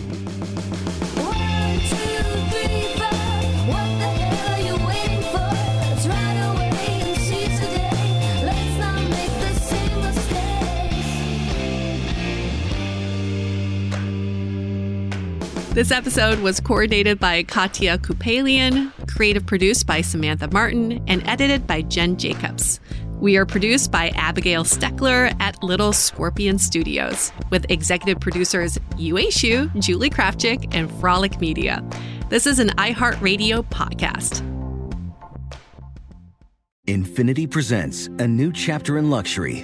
This episode was coordinated by Katia Kupelian, creative produced by Samantha Martin, and edited by Jen Jacobs. We are produced by Abigail Steckler at Little Scorpion Studios, with executive producers Yue Xu, Julie Krafchick, and Frolic Media. This is an iHeartRadio podcast. Infiniti presents a new chapter in luxury,